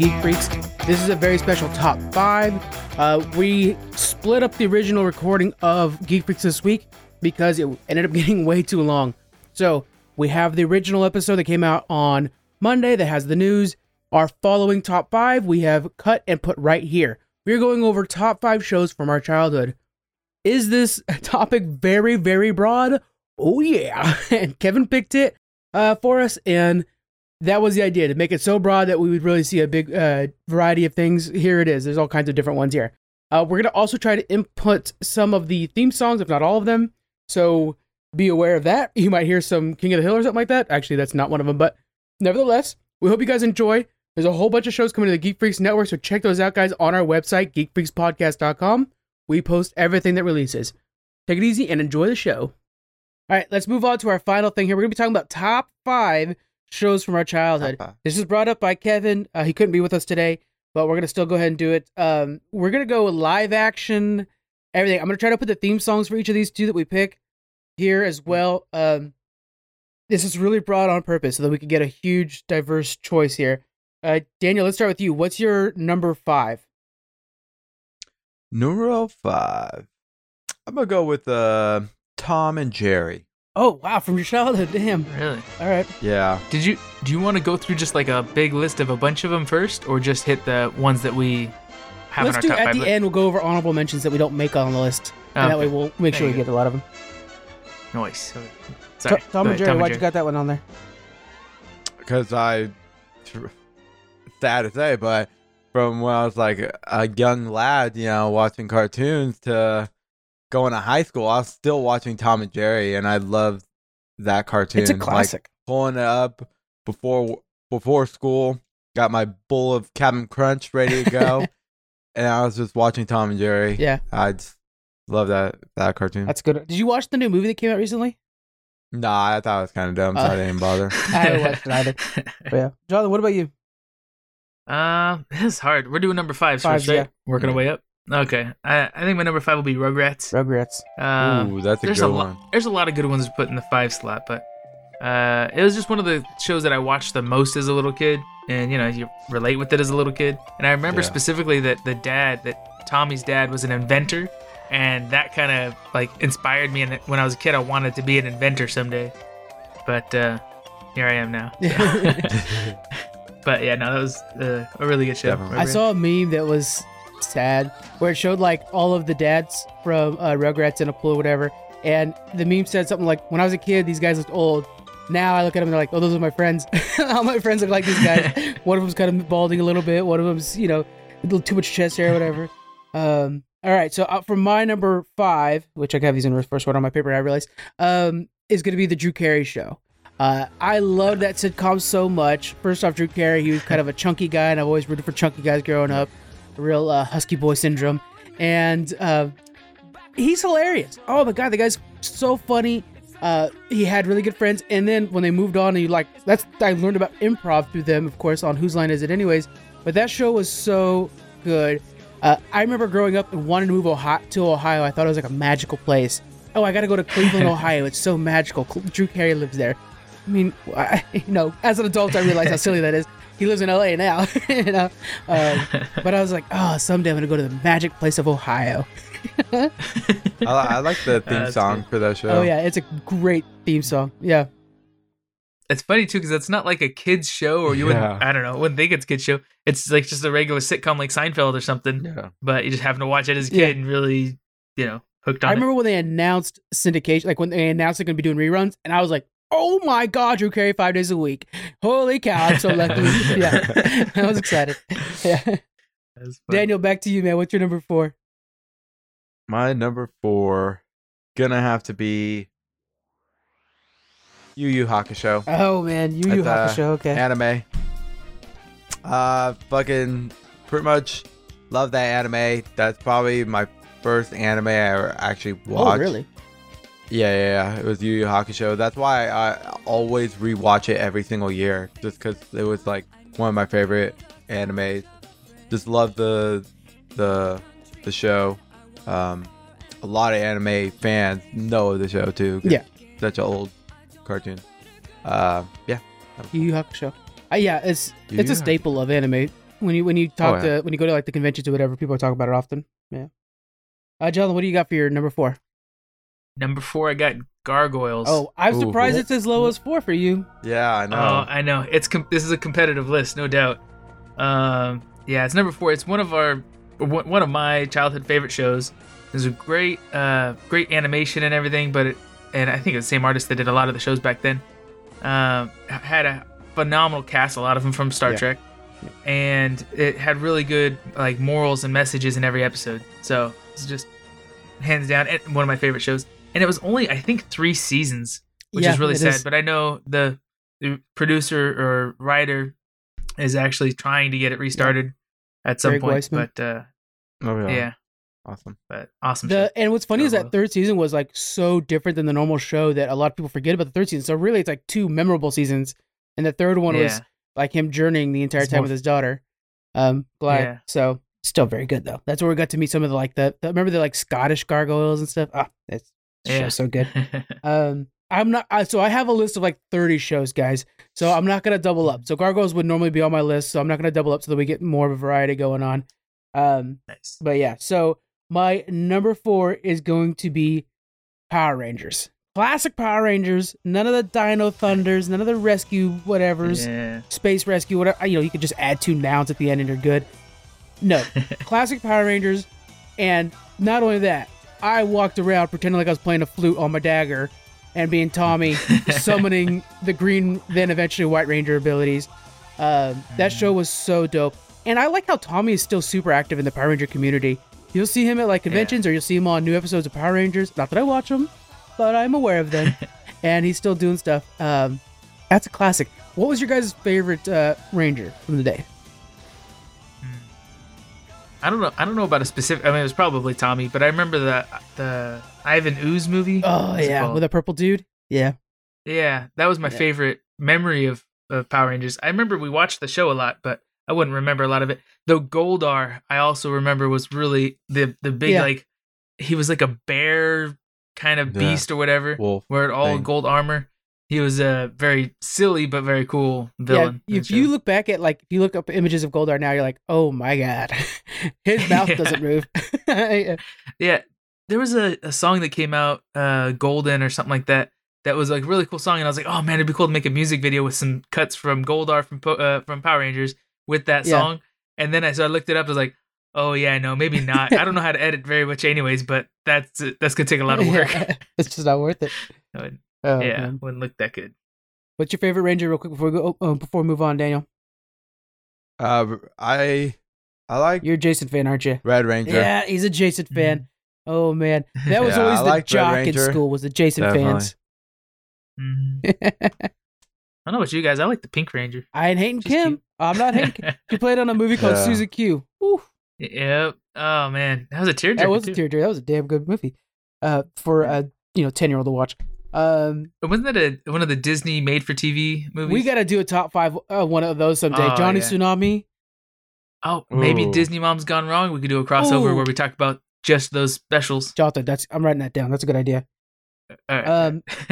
Geek Freaks. This is a very special top five. Uh, we split up the original recording of Geek Freaks this week because it ended up getting way too long. So we have the original episode that came out on Monday that has the news. Our following top five we have cut and put right here. We're going over top five shows from our childhood. Is this topic very, very broad? Oh, yeah. And Kevin picked it uh, for us, and that was the idea to make it so broad that we would really see a big uh, variety of things. Here it is. There's all kinds of different ones here. Uh, we're going to also try to input some of the theme songs, if not all of them. So be aware of that. You might hear some King of the Hill or something like that. Actually, that's not one of them, but nevertheless, we hope you guys enjoy. There's a whole bunch of shows coming to the Geek Freaks Network, so check those out, guys, on our website, geekfreakspodcast.com. We post everything that releases. Take it easy and enjoy the show. All right, let's move on to our final thing here. We're going to be talking about top five shows from our childhood. This is brought up by Kevin. Uh, he couldn't be with us today, but we're going to still go ahead and do it. Um, we're going to go live action, everything. I'm going to try to put the theme songs for each of these two that we pick here as well. Um, this is really broad on purpose so that we can get a huge, diverse choice here. Uh, Daniel, let's start with you. What's your number five? Number five. I'm gonna go with uh Tom and Jerry. Oh, wow, from your childhood. Damn. Really? All right. Yeah. Did you do you want to go through just like a big list of a bunch of them first, or just hit the ones that we have Let's in do top at five? the li- end. We'll go over honorable mentions that we don't make on the list, and that way we'll make sure we you get a lot of them. Nice. Tom Sorry. Tom and Jerry, Tom why'd you Jerry. got that one on there? Because I, sad to say, but from when I was like a young lad, you know, watching cartoons to going to high school, I was still watching Tom and Jerry, and I loved that cartoon. It's a Like, classic. pulling it up before before school. Got my bowl of Captain Crunch ready to go, and I was just watching Tom and Jerry. yeah, I just love that that cartoon. that's good. Did you watch the new movie that came out recently? Nah, I thought it was kind of dumb, so Uh, I didn't bother. I haven't watched it either. But yeah, Jonathan, what about you? Uh, it's hard. We're doing number five Fives, first, right? yeah. Working our way up. Okay. I, I think my number five will be Rugrats. Rugrats. Uh, Ooh, that's a there's good a one. lot. There's a lot of good ones to put in the five slot, but uh, it was just one of the shows that I watched the most as a little kid, and you know you relate with it as a little kid. And I remember Yeah. specifically that the dad, that Tommy's dad, was an inventor, and that kind of like inspired me. And when I was a kid, I wanted to be an inventor someday, but uh, here I am now. But yeah, no, that was uh, a really good show. I saw a meme that was sad where it showed like all of the dads from uh, Rugrats in a pool or whatever, and the meme said something like, "When I was a kid, these guys looked old. Now I look at them and they're like, oh, those are my friends. all my friends look like these guys. one of them's kind of balding a little bit. One of them's you know a little too much chest hair, or whatever." Um, all right, so uh, for my number five, which I have these in reverse order on my paper, I realize, um, is going to be the Drew Carey show. Uh, I love that sitcom so much. First off, Drew Carey, he was kind of a chunky guy, and I've always rooted for chunky guys growing up. Real uh, husky boy syndrome, and uh, he's hilarious. Oh my god, the guy's so funny. Uh, he had really good friends, and then when they moved on, and you like that's I learned about improv through them, of course, on Whose Line Is It, anyways. But that show was so good. Uh, I remember growing up and wanting to move Ohio, to Ohio. I thought it was like a magical place. Oh, I got to go to Cleveland, Ohio. It's so magical. Cl- Drew Carey lives there. I mean, I, you know, as an adult, I realize how silly that is. He lives in LA now, you know. Um, but I was like, oh, someday I'm gonna go to the magic place of Ohio. I, I like the theme That's song good. for that show. Oh yeah, it's a great theme song. Yeah, It's funny too because it's not like a kids show, or you Yeah. wouldn't. I don't know. Wouldn't think it's a kids show. It's like just a regular sitcom like Seinfeld or something. Yeah. But you just happen to watch it as a Yeah. kid and really, you know, hooked on I it. remember when they announced syndication, like when they announced they're gonna be doing reruns, and I was like, oh my god, Drew Carey five days a week. Holy cow, I'm so lucky. yeah, I was excited. Yeah, Daniel, back to you, man. What's your number four? My number four gonna have to be Yu Yu Hakusho Oh man, Yu Yu It's, Hakusho. Okay. anime. Uh, fucking pretty much love that anime. That's probably my first anime I ever actually oh watched. really? Yeah, yeah, yeah. It was Yu Yu Hakusho. That's why I always rewatch it every single year, just because it was like one of my favorite animes. Just love the the the show. Um, a lot of anime fans know the show too. Yeah. such an old cartoon. Uh, yeah, Yu Yu Hakusho. Uh, yeah, it's Yu it's a Yu staple of anime when you when you talk Oh, yeah. to when you go to like the conventions or whatever, people talk about it often. Yeah. Uh, Jalen, what do you got for your number four? Number four, I got gargoyles. Oh, I'm Ooh, surprised cool. it's as low as four for you. Yeah, I know. Oh, I know. It's com- this is a competitive list, no doubt. Um, yeah, it's number four. It's one of our one one of my childhood favorite shows. There's a great, uh, great animation and everything, but it, and I think it's the same artist that did a lot of the shows back then. Um, had a phenomenal cast, a lot of them from Star Yeah. Trek, and it had really good like morals and messages in every episode. So it's just hands down one of my favorite shows. And it was only I think three seasons, which Yeah, is really sad. is. But I know the, the producer or writer is actually trying to get it restarted at some Greg point. Weisman. But uh, oh yeah. yeah. Awesome. but awesome. The and what's funny is that third season was like so different than the normal show that a lot of people forget about the third season. So really, it's like two memorable seasons, and the third one was like him journeying the entire It's time more- with his daughter. Um, glad. Yeah. So still very good though. That's where we got to meet some of the like the, the remember the like Scottish gargoyles and stuff. Ah, it's Yeah. so good. Um, I'm not. I, so I have a list of like 30 shows, guys. So I'm not gonna double up. So gargoyles would normally be on my list, so I'm not gonna double up so that we get more of a variety going on. Um, nice. but yeah. So my number four is going to be Power Rangers. Classic Power Rangers. None of the Dino Thunders. None of the Rescue whatevers. Yeah. Space Rescue. Whatever. You know, you could just add two nouns at the end and you're good. No, classic Power Rangers. And not only that, I walked around pretending like I was playing a flute on my dagger and being Tommy, summoning the green, then eventually White Ranger abilities. Um, that show was so dope. And I like how Tommy is still super active in the Power Ranger community. You'll see him at like conventions or you'll see him on new episodes of Power Rangers. Not that I watch them, but I'm aware of them. and he's still doing stuff. Um, that's a classic. What was your guys' favorite uh, Ranger from the day? I don't know. I don't know about a specific. I mean, it was probably Tommy, but I remember the the Ivan Ooze movie. Oh yeah, with a purple dude. Yeah, Yeah, that was my Yeah. favorite memory of, of Power Rangers. I remember we watched the show a lot, but I wouldn't remember a lot of it. Though Goldar, I also remember was really the the big Yeah. like he was like a bear kind of Yeah. beast or whatever, Wolf. where all thing. gold armor. He was a very silly but very cool villain. yeah. If you show. look back at like if you look up images of Goldar now, you're like, oh my god, his mouth Yeah. doesn't move. Yeah. Yeah, there was a, a song that came out, uh, Golden or something like that. That was like a really cool song, and I was like, oh man, it'd be cool to make a music video with some cuts from Goldar from Po- uh, from Power Rangers with that song. And then I so I looked it up. I was like, oh yeah, no, maybe not. I don't know how to edit very much, anyways. But that's that's gonna take a lot of work. It's just not worth it. Oh, yeah, man. wouldn't look that good. What's your favorite Ranger, real quick before we go? Oh, before we move on, Daniel, Uh, I I like you're a Jason fan, aren't you? Red Ranger. Yeah, he's a Jason fan. Oh man, that was Yeah, always I the jock in school. Was the Jason fans? Mhm. I don't know about you guys. I like the Pink Ranger. I ain't hating She's Kim. cute. I'm not hating. Kim. She played on a movie called Yeah. Susie Q. Ooh, yep. Oh man, that was a tearjerker. that was a tearjerker. That was a damn good movie. Uh, for a you know ten year old to watch. Um, Wasn't that a one of the Disney made for TV movies? we got to do a top five uh, one of those someday. Oh, Johnny yeah. Tsunami. Oh, maybe Ooh. Disney Mom's Gone Wrong. We could do a crossover Ooh. where we talk about just those specials. Jota, that's I'm writing that down. That's a good idea. All right. Um,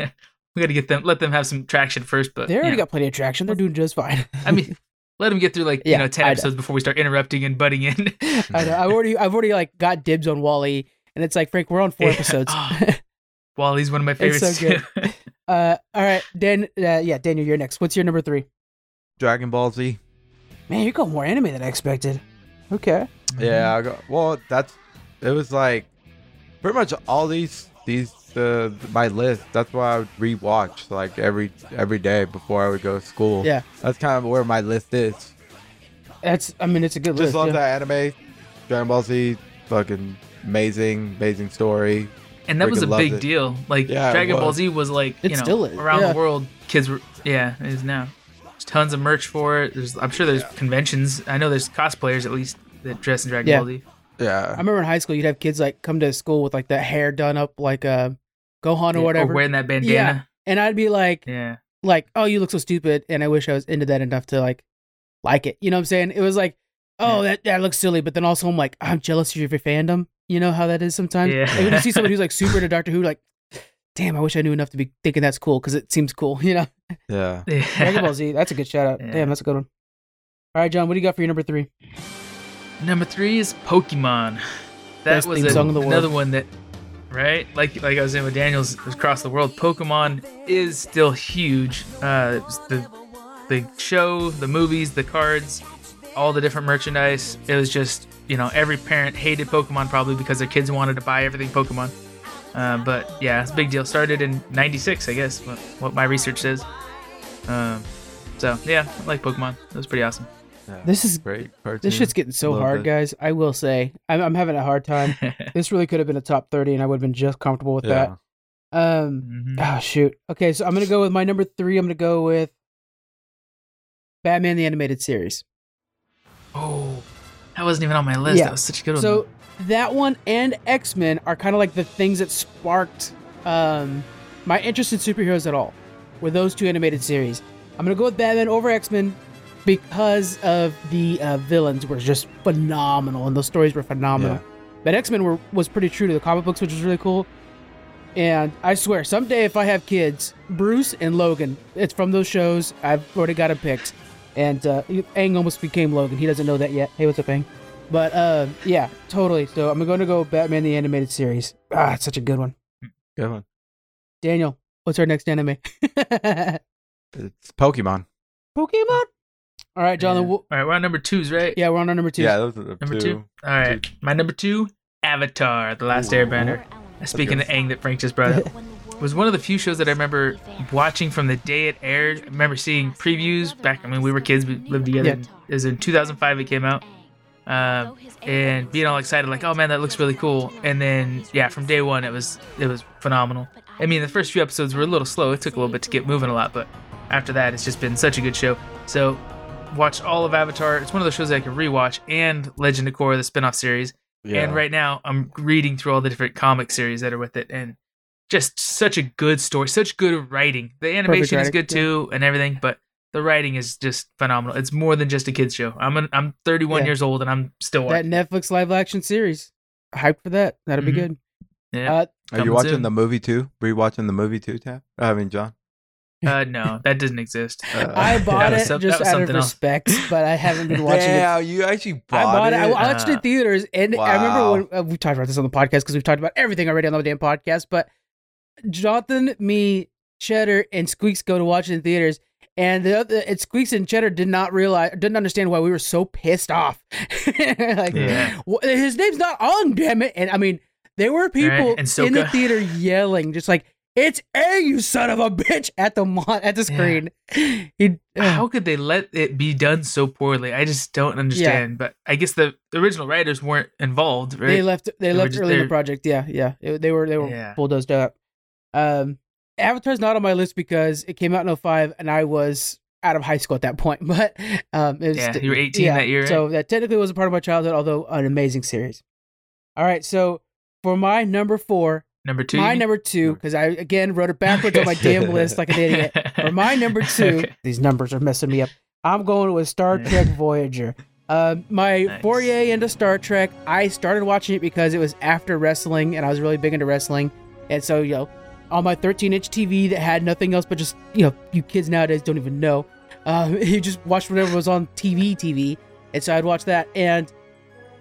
we got to get them, let them have some traction first. But they already yeah. got plenty of traction. They're doing just fine. I mean, let them get through like Yeah, you know ten I know. episodes before we start interrupting and butting in. I know. I've already I've already like got dibs on Wally, and it's like Frank, we're on four Yeah. episodes. Oh, Wally's one of my It's so favorites. good. uh, all right, Dan. Uh, yeah, Daniel, you're next. What's your number three? Dragon Ball Z. Man, you got more anime than I expected. Okay. Yeah, I got, well, that's it was like pretty much all these these uh, my list. That's why I would rewatch like every every day before I would go to school. Yeah. that's kind of where my list is. That's. I mean, it's a good Just list. love yeah. that anime. Dragon Ball Z, fucking amazing, amazing story. And that was a big it. deal. Like Yeah, Dragon Ball. Z was like It you know still is, around yeah. the world. Kids were yeah it is now. There's tons of merch for it. There's I'm sure there's conventions. I know there's cosplayers at least that dress in Dragon Yeah. Ball Z. Yeah, I remember in high school, you'd have kids like come to school with like that hair done up like uh, Gohan or Yeah, whatever, wearing that bandana. Yeah, and I'd be like, Yeah. like, oh, you look so stupid, and I wish I was into that enough to like like it. You know what I'm saying? It was like, oh, that that looks silly, but then also I'm like, I'm jealous of your fandom. You know how that is sometimes. Yeah. Like when you see somebody who's like super into Doctor Who, like, damn, I wish I knew enough to be thinking that's cool because it seems cool. You know, yeah. Dragon Ball Z, that's a good shout out. Yeah. Damn, that's a good one. All right, John, what do you got for your number three? Number three is Pokemon. That Best was a- song in the world. another one that, right? Like like I was saying with Daniels across the world, Pokemon is still huge. Uh, the the show, the movies, the cards, all the different merchandise. It was just you know every parent hated Pokemon probably because their kids wanted to buy everything Pokemon. Uh, but yeah, it's a big deal. Started in '96, I guess. What, what my research says. Um, so yeah, I like Pokemon. It was pretty awesome. Yeah, This is great. Cartoon. this shit's getting so Love hard, it. guys. I will say, I'm, I'm having a hard time. this really could have been a top thirty, and I would have been just comfortable with Yeah. that. Um, Mhm. oh shoot. Okay, so I'm gonna go with my number three. I'm gonna go with Batman the Animated Series. Oh, that wasn't even on my list. Yeah. That was such a good one. So that one and X Men are kind of like the things that sparked um, my interest in superheroes at all. Were those two animated series? I'm gonna go with Batman over X Men because of the uh, villains were just phenomenal and those stories were phenomenal. Yeah. But X Men were was pretty true to the comic books, which was really cool. And I swear, someday if I have kids, Bruce and Logan, it's from those shows. I've already got them picked. And uh, Aang almost became Logan. He doesn't know that yet. Hey, what's up, Aang? But uh, yeah, totally. So I'm going to go Batman the Animated Series. Ah, it's such a good one. Good one. Daniel, what's our next anime? It's Pokemon. Pokemon. All right, John. Yeah. we'll- All right, we're on number twos, right? yeah, we're on our number two. Yeah, those are the Number two. two. All right, my number two, Avatar: The Last Airbender. Speaking good. of Aang that Frank just brought up, was one of the few shows that I remember watching from the day it aired. I remember seeing previews back. I mean, we were kids. We lived together. Yeah. It was in 2005. It came out. Um, and being all excited, like, oh man, that looks really cool. And then, yeah, from day one, it was it was phenomenal. I mean, the first few episodes were a little slow. It took a little bit to get moving a lot, but after that, it's just been such a good show. So, watch all of Avatar. It's one of those shows that I can rewatch, and Legend of Korra, the spin-off series. Yeah. And right now, I'm reading through all the different comic series that are with it, and just such a good story, such good writing. The animation is good too, and everything, but the writing is just phenomenal. It's more than just a kids show. I'm an, I'm 31 Yeah. years old, and I'm still That watching. Netflix live action series. Hyped for that. That'll be Mhm. good. yeah. Uh, Are you watching soon. the movie too? Were you watching the movie too, Tab? I mean, John. Uh, no, that doesn't exist. Uh, I bought it some- just out of something else. respect, but I haven't been watching it. yeah, you actually I bought, bought it. I, I it. watched it in theaters, and I remember Wow. when uh, we talked about this on the podcast because we've talked about everything already on the damn podcast. But Jonathan, me, Cheddar, and Squeaks go to watch it in theaters, and the other, and Squeaks and Cheddar did not realize, didn't understand why we were so pissed off. like, Yeah. "Wha- his name's not on, damn it! And I mean, there were people and in the theater yelling, just like. It's A, you son of a bitch, at the mon- at the screen. He, uh, How could they let it be done so poorly? I just don't understand. But I guess the, the original writers weren't involved, right? They left. They, They left early in the project. Yeah, yeah. It- they were. They were Yeah. bulldozed out. Um, Avatar's not on my list because it came out in 05 and I was out of high school at that point. But um, it was Yeah, you were 18 that year, right? So that technically was a part of my childhood, although an amazing series. All right, so for my number four, number two. my number two, because I again wrote it backwards on my damn list like an idiot. For my number two, Okay. these numbers are messing me up. I'm going with Star Trek Voyager. Um, my Nice. foray into Star Trek, I started watching it because it was after wrestling, and I was really big into wrestling. And so, you know, on my 13 inch TV that had nothing else but just, you know, you kids nowadays don't even know. Um, you just watched whatever was on TV, TV. And so I'd watch that. And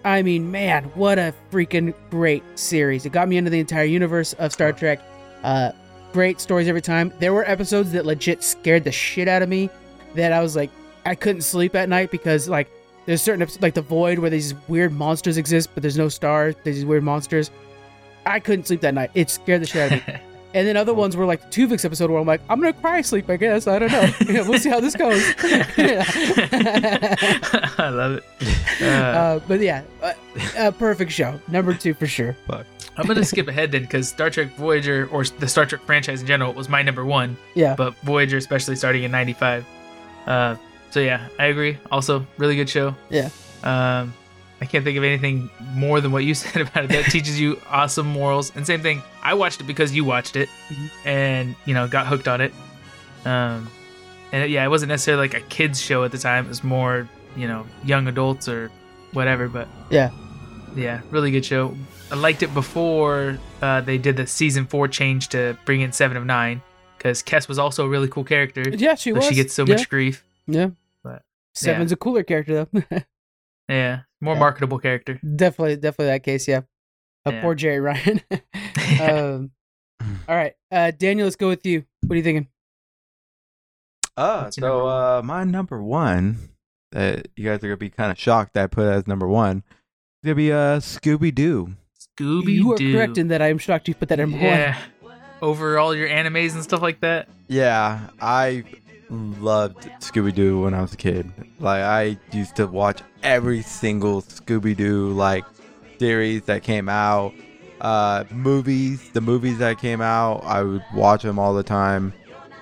I mean, man, what a freaking great series. It got me into the entire universe of Star Trek. Uh, great stories every time. There were episodes that legit scared the shit out of me that I was like, I couldn't sleep at night because, like, there's certain like The Void, where these weird monsters exist, but there's no stars. There's these weird monsters. I couldn't sleep that night. It scared the shit out of me. And then other ones were like the Tuvix episode where I'm like, I'm gonna cry sleep, I guess. I don't know. Yeah, we'll see how this goes. I love it. Uh, uh, but yeah, uh, a perfect show. Number two for sure. I'm gonna skip ahead then because Star Trek Voyager or the Star Trek franchise in general was my number one, Yeah. but Voyager especially starting in '95. Uh, so yeah, I agree. Also, really good show. Yeah. Um, I can't think of anything more than what you said about it. That teaches you awesome morals. And same thing, I watched it because you watched it, Mhm. and you know got hooked on it. Um, and it- yeah, it wasn't necessarily like a kids show at the time. It was more you know young adults or whatever. But Yeah. yeah, really good show. I liked it before uh, they did the season four change to bring in Seven of Nine because Kes was also a really cool character. Yeah, she was. she gets so yeah. much grief. Yeah. But Seven's a cooler character though. Yeah, more Yeah. marketable character. definitely, definitely that case. Yeah. Uh, Yeah. Poor Jeri Ryan. um, all right, uh, Daniel, let's go with you. What are you thinking? Uh, What's so number uh, my number one that you guys are gonna be kind of shocked that I put as number one is gonna be uh Scooby Doo. Scooby Doo. you are Doo. correct in that I am shocked you put that in number yeah. Over all your animes and stuff like that. Yeah, I loved Scooby Doo when I was a kid. Like I used to watch every single Scooby Doo like series that came out, uh, movies, the movies that came out. I would watch them all the time.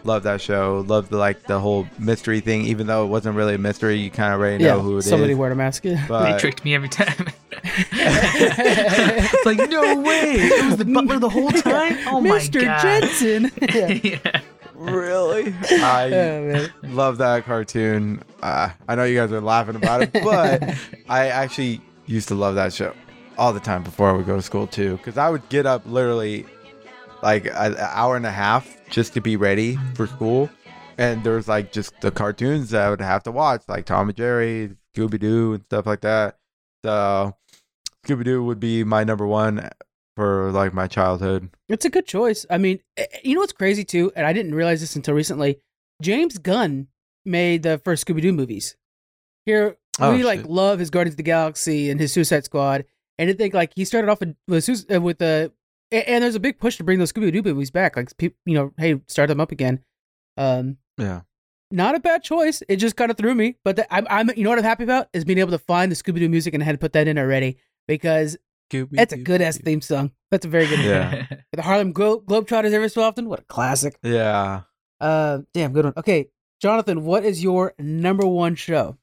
Love that show. Love the like the whole mystery thing, even though it wasn't really a mystery. You kind of already one. know who it is. somebody wearing a mask. they tricked me every time. it's like, no way. It was the butler the whole time? Oh my god, Mr. god. Jensen. yeah. yeah. Really, I Oh, love that cartoon. Uh, I know you guys are laughing about it, but I actually used to love that show all the time before I would go to school too. Because I would get up literally like an hour and a half just to be ready for school, and there was like just the cartoons that I would have to watch, like Tom and Jerry, Scooby Doo, and stuff like that. So Scooby Doo would be my number one for like my childhood. It's a good choice. I mean, eh, eh, you know what's crazy too, and I didn't realize this until recently. James Gunn made the first Scooby Doo movies. Here, Oh, we like love his Guardians of the Galaxy and his Suicide Squad, and I think like he started off with with, with the, and there's a big push to bring those Scooby Doo movies back. Like you know, hey, start them up again. Um, Yeah. not a bad choice. It just kind of threw me, but the, I'm, I'm, you know what I'm happy about is being able to find the Scooby Doo music and I had to put that in already because it's a good ass theme song. That's a very good. Yeah. The Harlem Glo- Globetrotters every so often. What a classic. Yeah. Uh, damn good one. Okay, Jonathan, what is your number one show?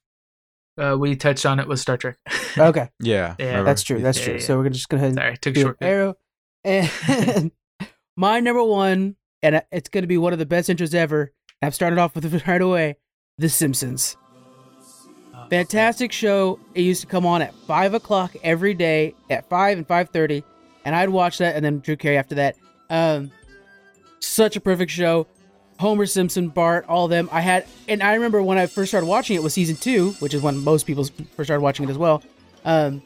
uh, we touched on it with Star Trek. Okay, Yeah. Yeah. remember? that's true. That's Yeah, true. yeah. So we're gonna just go ahead and Sorry, took a do an arrow. And my number one, and it's gonna be one of the best intros ever. I've started off with it right away. The Simpsons. Fantastic show. It used to come on at five o'clock every day at five and five thirty, and I'd watch that, and then Drew Carey after that. Um, such a perfect show. Homer Simpson, Bart, all of them. I had, and I remember when I first started watching it was season two, which is when most people first started watching it as well. Um,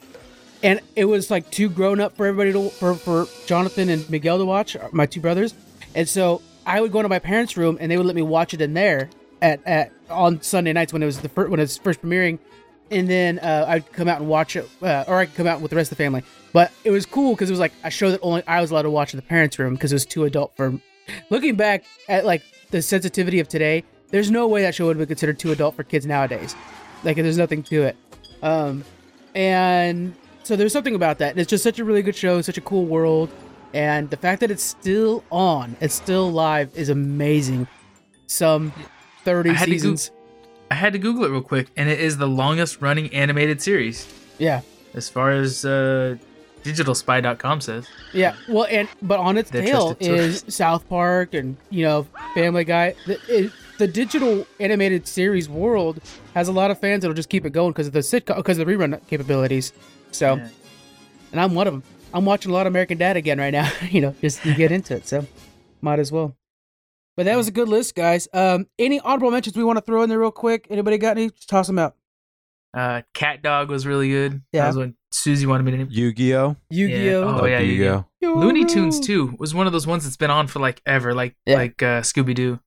and it was like too grown up for everybody to for for Jonathan and Miguel to watch, my two brothers. And so I would go into my parents' room, and they would let me watch it in there at, at on Sunday nights when it was the first when it was first premiering. And then uh, I'd come out and watch it, uh, or I could come out with the rest of the family. But it was cool because it was like a show that only I was allowed to watch in the parents' room because it was too adult for. Looking back at like the sensitivity of today, there's no way that show would be considered too adult for kids nowadays. Like there's nothing to it. Um, and so there's something about that. And it's just such a really good show, such a cool world, and the fact that it's still on, it's still live, is amazing. Some 30 I had to go- I had to Google it real quick, and it is the longest running animated series, Yeah, as far as uh, digitalspy.com says. yeah. Well, and but on its tail is South Park and you know Family Guy. The, it, the digital animated series world has a lot of fans that'll just keep it going because of the sitcom, because of the rerun capabilities. So, Yeah. and I'm one of them. I'm watching a lot of American Dad again right now. you know, just to get into it. So, might as well. But that was a good list, guys. Um, any honorable mentions we want to throw in there real quick? Anybody got any? Just toss them out. Uh, Cat Dog was really good. Yeah. That was when Susie wanted me to name. Yu-Gi-Oh. Yu-Gi-Oh. Oh, Love yeah, Yu-Gi-Oh. Looney Tunes too was one of those ones that's been on for like ever, like Yeah. like uh, Scooby Doo.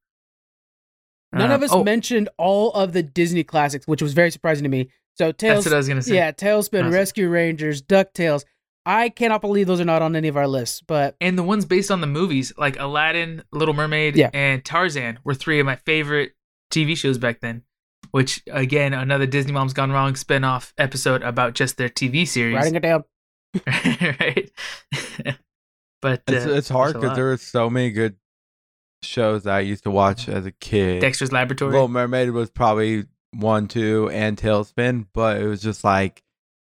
None of us oh, mentioned all of the Disney classics, which was very surprising to me. So Tails, That's Tails, what I was gonna say. yeah, TaleSpin, Awesome. Rescue Rangers, Ducktales. I cannot believe those are not on any of our lists. But and the ones based on the movies like Aladdin, Little Mermaid, Yeah. and Tarzan were three of my favorite TV shows back then. Which again, another Disney Mom's Gone Wrong spin-off episode about just their TV series, writing it down. right? but It's, uh, it's hard because there were so many good shows that I used to watch as a kid. Dexter's Laboratory. Little Mermaid was probably one, two, and TaleSpin, but it was just like,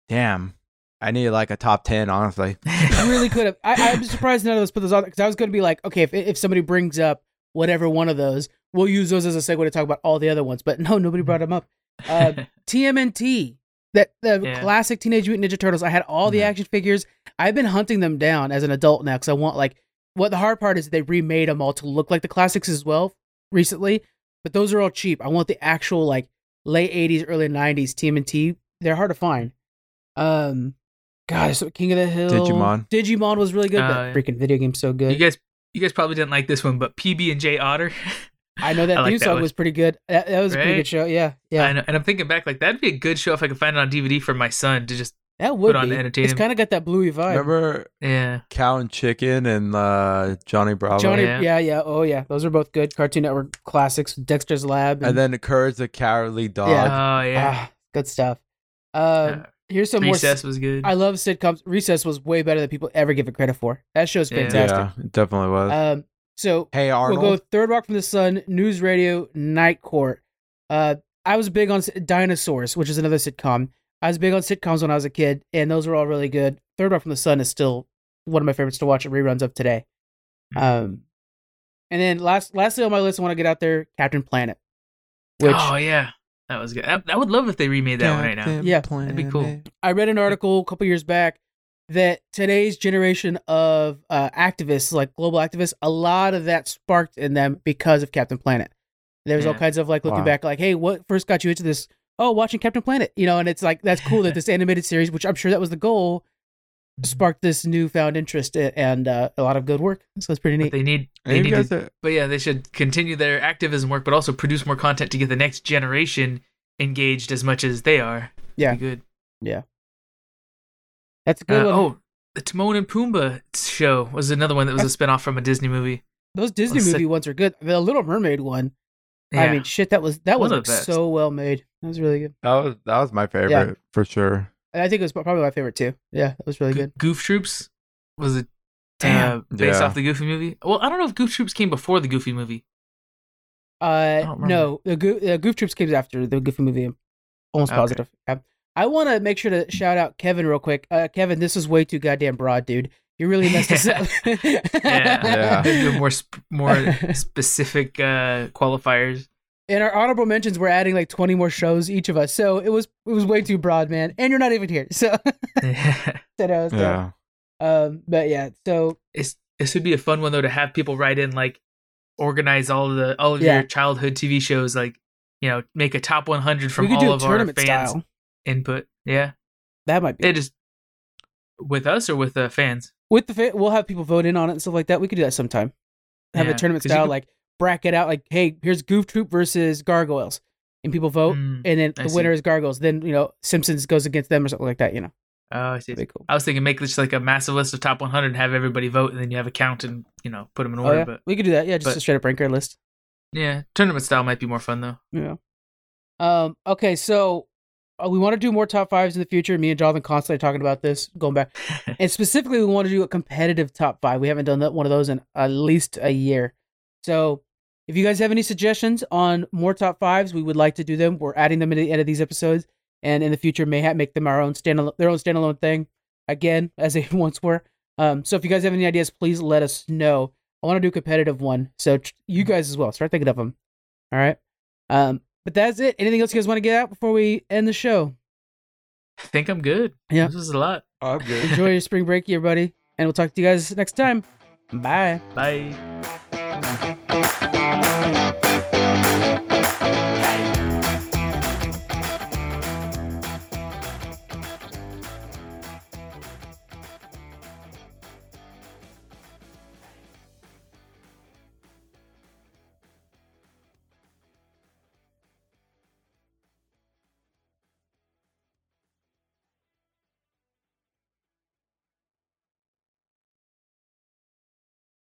damn, I need like a top ten, honestly. You really could have. I, I'm surprised none of us put those on because I was going to be like, okay, if if somebody brings up whatever one of those, we'll use those as a segue to talk about all the other ones. But no, nobody brought them up. Uh, TMNT, that the Yeah. classic Teenage Mutant Ninja Turtles. I had all the Mhm. action figures. I've been hunting them down as an adult now because I want like. What the hard part is they remade them all to look like the classics as well recently, but those are all cheap. I want the actual like late '80s, early '90s TMNT. They're hard to find. Um, God, so King of the Hill, Digimon. Digimon was really good. Oh, that freaking video game's so good. You guys, you guys probably didn't like this one, but PB and J Otter. I know that I like theme that song one. was pretty good. That, that was a pretty good show. Yeah, yeah, I know, and I'm thinking back, like that'd be a good show if I could find it on DVD for my son to just, that would on be. to entertain It's kind of got that bluey vibe. Remember yeah. Cow and Chicken and uh, Johnny Bravo? Johnny, Yeah. yeah. yeah, Oh yeah, those are both good Cartoon Network classics. Dexter's Lab, And then Courage the Cowardly Dog. Yeah. Oh yeah. ah, good stuff. Um, Uh, here's some more. Recess was good. I love sitcoms. Recess was way better than people ever give it credit for. That show's Yeah. fantastic. Yeah, it definitely was. Um, so hey Arnold. we'll go Third Rock from the Sun, News Radio, Night Court. Uh, I was big on Dinosaurs, which is another sitcom. I was big on sitcoms when I was a kid, and those were all really good. Third Rock from the Sun is still one of my favorites to watch at reruns of today. Um, and then last, lastly on my list, I want to get out there, Captain Planet. Which oh yeah, that was good. I, I would love if they remade that one right now. Captain Yeah. That'd be cool. Planet. I read an article a couple years back that today's generation of uh, activists, like global activists, a lot of that sparked in them because of Captain Planet. There's all kinds of like looking Wow. back, like, hey, what first got you into this? Oh, watching Captain Planet, you know, and it's like that's cool that this animated series, which I'm sure that was the goal, sparked this newfound interest and uh, a lot of good work. So it's pretty But neat. they need, they need guys to, are- but yeah, they should continue their activism work, but also produce more content to get the next generation engaged as much as they are. Yeah. Be good. That's a good Uh, one. oh, the Timon and Pumbaa show was another one that was a spinoff from a Disney movie. Those Disney well, sick- movie ones are good. The Little Mermaid one, Yeah. I mean, shit, that was that One was of like, the best. so well made. That was really good. that was that was my favorite for sure. And I think it was probably my favorite too. Yeah, that was really Go- good. Goof Troops was it Damn. uh, based Yeah. off the Goofy movie? Well, I don't know if Goof Troops came before the Goofy movie. Uh, don't no, the Goof, the Goof Troops came after the Goofy movie. I'm almost Okay. positive. Yeah. I want to make sure to shout out Kevin real quick. Uh, Kevin, this is way too goddamn broad, dude. You really messed us up. Yeah, Yeah. More sp- more specific uh, qualifiers. In our honorable mentions, we're adding like 20 more shows each of us, so it was it was way too broad, man. And you're not even here, so that was Yeah. Um, but yeah, so it's this would be a fun one though to have people write in like organize all of the all of Yeah. your childhood TV shows like you know make a top 100 from all of our fans style. input. Yeah, That might be it is with us or with the fans. with the fa- we'll have people vote in on it and stuff like that. We could do that sometime. Have Yeah, a tournament 'cause you style, could- like bracket out, like, hey, here's Goof Troop versus Gargoyles, and people vote, Mm, and then I the see. winner is Gargoyles. Then you know Simpsons goes against them or something like that. You know, oh, I see. cool. I was thinking make this like a massive list of top 100 and have everybody vote, and then you have a count and you know put them in Oh order. yeah, But we could do that. Yeah, just but- a straight up ranker list. yeah, tournament style might be more fun though. Yeah. Um. Okay, so uh, we want to do more top fives in the future. Me and Jonathan constantly are talking about this, going back, and specifically, we want to do a competitive top five. We haven't done that one of those in at least a year. So, if you guys have any suggestions on more top fives, we would like to do them. We're adding them at the end of these episodes, and in the future, may ha- make them our own standalone, their own standalone thing, again as they once were. Um. So, if you guys have any ideas, please let us know. I want to do a competitive one, so tr- you guys as well. Start thinking of them. All right. Um. But that's it. Anything else you guys want to get out before we end the show? I think I'm good. Yeah. this is a lot. I'm good. Enjoy your spring break, everybody, and we'll talk to you guys next time. Bye. Bye.